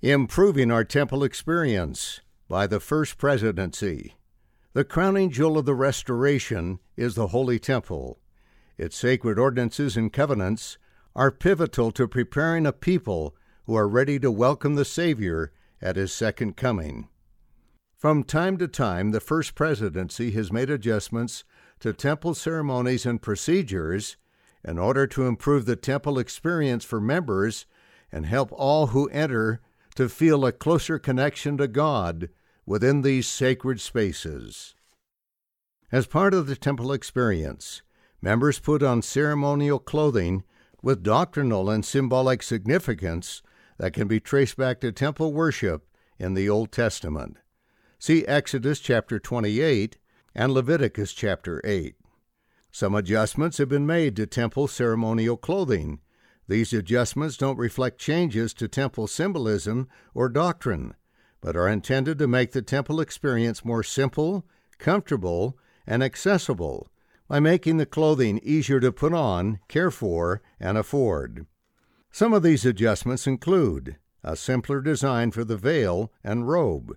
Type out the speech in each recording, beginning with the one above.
Improving Our Temple Experience by the First Presidency. The crowning jewel of the Restoration is the Holy Temple. Its sacred ordinances and covenants are pivotal to preparing a people who are ready to welcome the Savior at His second coming. From time to time, the First Presidency has made adjustments to temple ceremonies and procedures in order to improve the temple experience for members and help all who enter to feel a closer connection to God within these sacred spaces. As part of the temple experience, members put on ceremonial clothing with doctrinal and symbolic significance that can be traced back to temple worship in the Old Testament. See Exodus chapter 28 and Leviticus chapter 8. Some adjustments have been made to temple ceremonial clothing. These adjustments don't reflect changes to temple symbolism or doctrine, but are intended to make the temple experience more simple, comfortable, and accessible by making the clothing easier to put on, care for, and afford. Some of these adjustments include a simpler design for the veil and robe,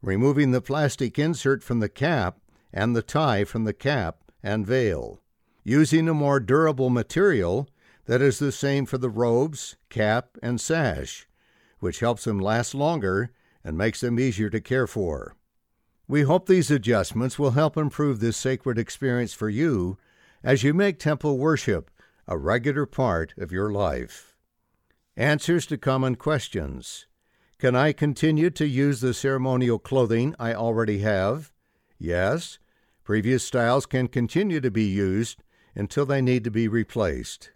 removing the plastic insert from the cap and the tie from the cap and veil, using a more durable material that is the same for the robes, cap, and sash, which helps them last longer and makes them easier to care for. We hope these adjustments will help improve this sacred experience for you as you make temple worship a regular part of your life. Answers to common questions. Can I continue to use the ceremonial clothing I already have? Yes. Previous styles can continue to be used until they need to be replaced.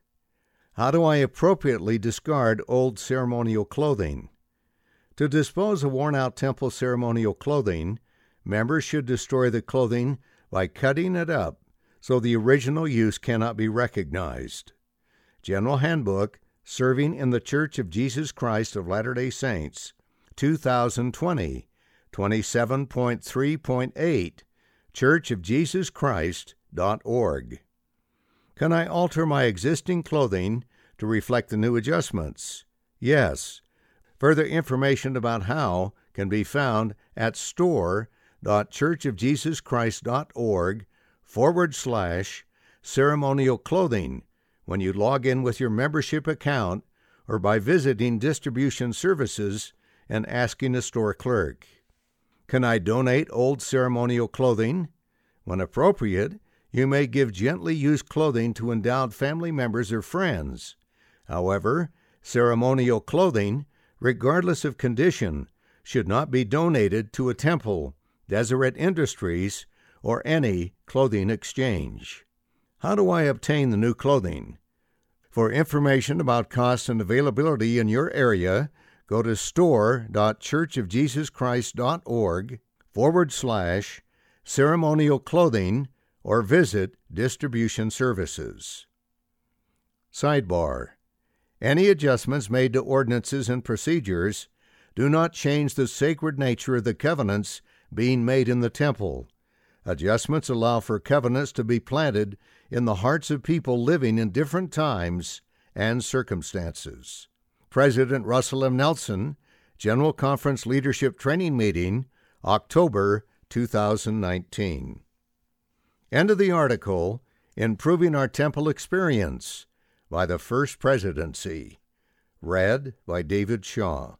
How do I appropriately discard old ceremonial clothing? To dispose of worn out temple ceremonial clothing, members should destroy the clothing by cutting it up so the original use cannot be recognized. General Handbook Serving in the Church of Jesus Christ of Latter day Saints, 2020, 27.3.8 churchofjesuschrist.org. Can I alter my existing clothing to reflect the new adjustments? Yes. Further information about how can be found at store.churchofjesuschrist.org forward slash ceremonial clothing when you log in with your membership account or by visiting distribution services and asking a store clerk. Can I donate old ceremonial clothing? When appropriate, you may give gently used clothing to endowed family members or friends. However, ceremonial clothing, regardless of condition, should not be donated to a temple, Deseret Industries, or any clothing exchange. How do I obtain the new clothing? For information about cost and availability in your area, go to store.churchofjesuschrist.org forward slash ceremonial clothing or visit distribution services. Sidebar Any adjustments made to ordinances and procedures do not change the sacred nature of the covenants being made in the temple. Adjustments allow for covenants to be planted in the hearts of people living in different times and circumstances. President Russell M. Nelson, General Conference Leadership Training Meeting, October 2019. End of the article Improving Our Temple Experience by the First Presidency. Read by David Shaw.